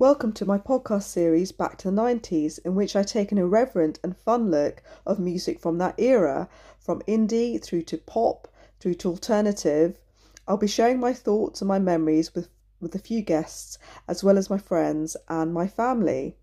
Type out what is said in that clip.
Welcome to my podcast series Back to the 90s, in which I take an irreverent and fun look of music from that era, from indie through to pop, through to alternative. I'll be sharing my thoughts and my memories with, with a few guests, as well as my friends and my family.